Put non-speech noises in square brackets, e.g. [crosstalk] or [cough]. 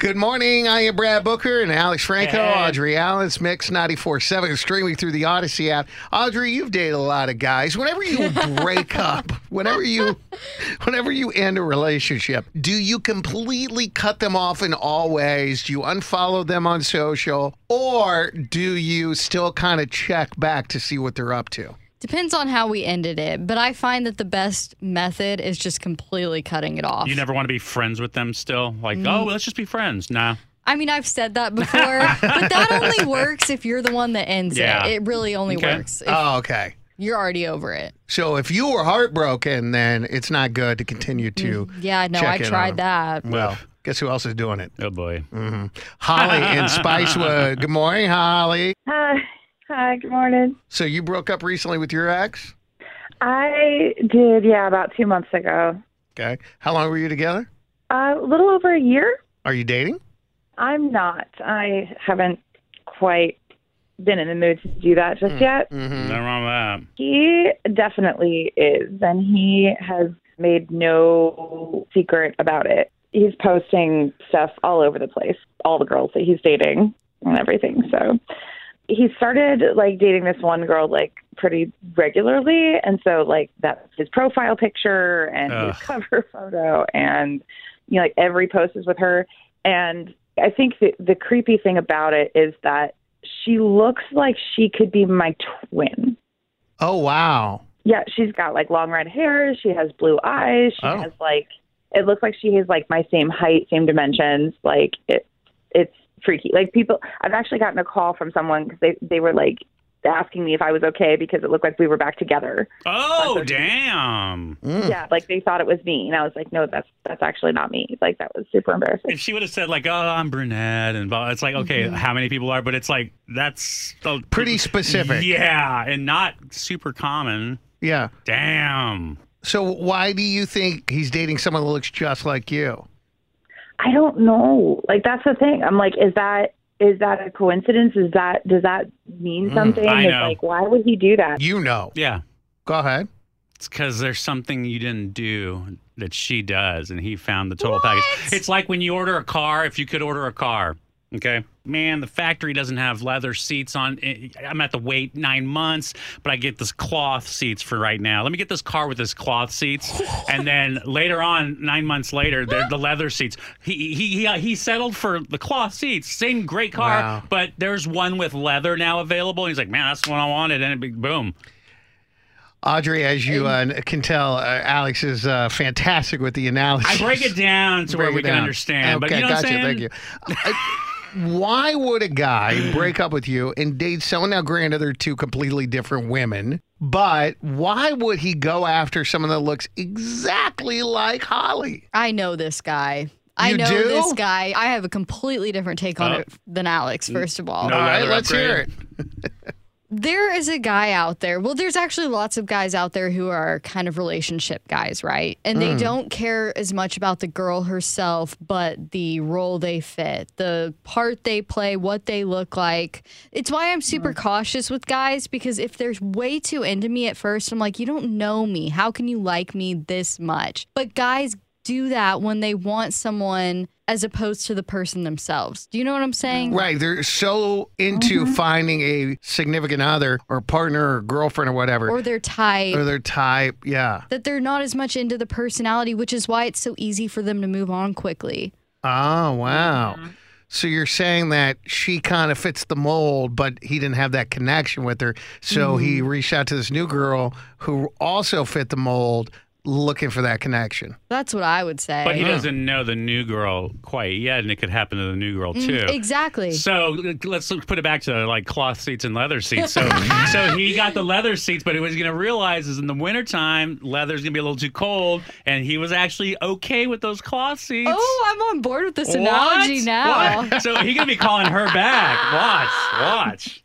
Good morning. I am Brad Booker and Alex Franco, Hey. Audrey Allen's Mix 94.7, streaming through the Audacy app. Audrey, you've dated a lot of guys. Whenever you [laughs] break up, whenever you whenever you end a relationship, do you completely cut them off in all ways? Do you unfollow them on social? Or do you still kind of check back to see what they're up to? Depends on how we ended it, but I find that the best method is just completely cutting it off. You never want to be friends with them still? Like, Mm. oh, let's just be friends. Nah. I mean, I've said that [laughs] before, but that only works if you're the one that ends Yeah. it. It really only Okay. works if Oh, okay. you're already over it. So if you were heartbroken, then it's not good to continue to. Yeah, no, check I tried that. Well, guess who else is doing it? Oh, boy. mm-hmm. Holly in [laughs] Spicewood. Good morning, Holly. Hi. Hi, good morning. So you broke up recently with your ex? I did, yeah, about two months ago. Okay. How long were you together? Uh, a little over a year. Are you dating? I'm not. I haven't quite been in the mood to do that just yet. Mm-hmm. Nothing wrong with that. He definitely is, and he has made no secret about it. He's posting stuff all over the place, all the girls that he's dating and everything. So he started like dating this one girl like pretty regularly, and so like that's his profile picture and his cover [laughs] photo, and you know like every post is with her. And I think that the creepy thing about it is that she looks like she could be my twin. Oh, wow. Yeah, she's got like long red hair. She has blue eyes. She Oh. has like it looks like she has like my same height, same dimensions. Like it, it's freaky. Like people, I've actually gotten a call from someone because they they were like asking me if I was okay because it looked like we were back together. Oh, damn. Yeah, like they thought it was me, and I was like, no, that's that's actually not me. Like that was super embarrassing. If she would have said, like, oh, I'm brunette, and blah, it's like, okay, Mm-hmm. how many people are? But it's like, that's the, Pretty specific. Yeah, and not super common. Yeah. Damn. So why do you think he's dating someone that looks just like you? I don't know. Like that's the thing. I'm like, is that is that a coincidence? Is that does that mean mm, something? I It's know. like, why would he do that? You know. Yeah. Go ahead. It's because there's something you didn't do that she does, and he found the total package. It's like when you order a car, if you could order a car, okay? Man, the factory doesn't have leather seats on. eh, I'm at the wait nine months, but I get this cloth seats for right now. Let me get this car with this cloth seats, and then later on, nine months later, the leather seats. He he he, uh, he settled for the cloth seats. Same great car, Wow. but there's one with leather now available. He's like, man, that's the one I wanted, and it be boom. Audrey, as you uh, can tell, uh, Alex is uh, fantastic with the analysis. I break it down to [laughs] where we it can down. understand. but Okay, you know gotcha. what I'm saying? Thank you. [laughs] Uh, why would a guy break up with you and date someone? Now, granted, they're two completely different women, but why would he go after someone that looks exactly like Holly? I know this guy. I You know do? this guy. I have a completely different take on Oh. it than Alex, first of all. No All right, leather let's hear it. [laughs] There is a guy out there. Well, there's actually lots of guys out there who are kind of relationship guys, right? And they mm. don't care as much about the girl herself, but the role they fit, the part they play, what they look like. It's why I'm super mm. cautious with guys because if they're way too into me at first, I'm like, you don't know me. How can you like me this much? But guys do that when they want someone as opposed to the person themselves. Do you know what I'm saying? Right. They're so into Mm-hmm. finding a significant other or partner or girlfriend or whatever, Or their type. or their type. Yeah. that they're not as much into the personality, which is why it's so easy for them to move on quickly. Oh, wow. So you're saying that she kind of fits the mold, but he didn't have that connection with her. So he reached out to this new girl who also fit the mold, looking for that connection. That's what I would say. But he doesn't know the new girl quite yet, and it could happen to the new girl Mm, too. exactly. So let's put it back to like cloth seats and leather seats. So [laughs] so he got the leather seats, but what he's going to realize is in the wintertime, leather's going to be a little too cold, and he was actually okay with those cloth seats. Oh, I'm on board with this What? analogy now. What? So he's going to be calling her back. [laughs] Watch, watch.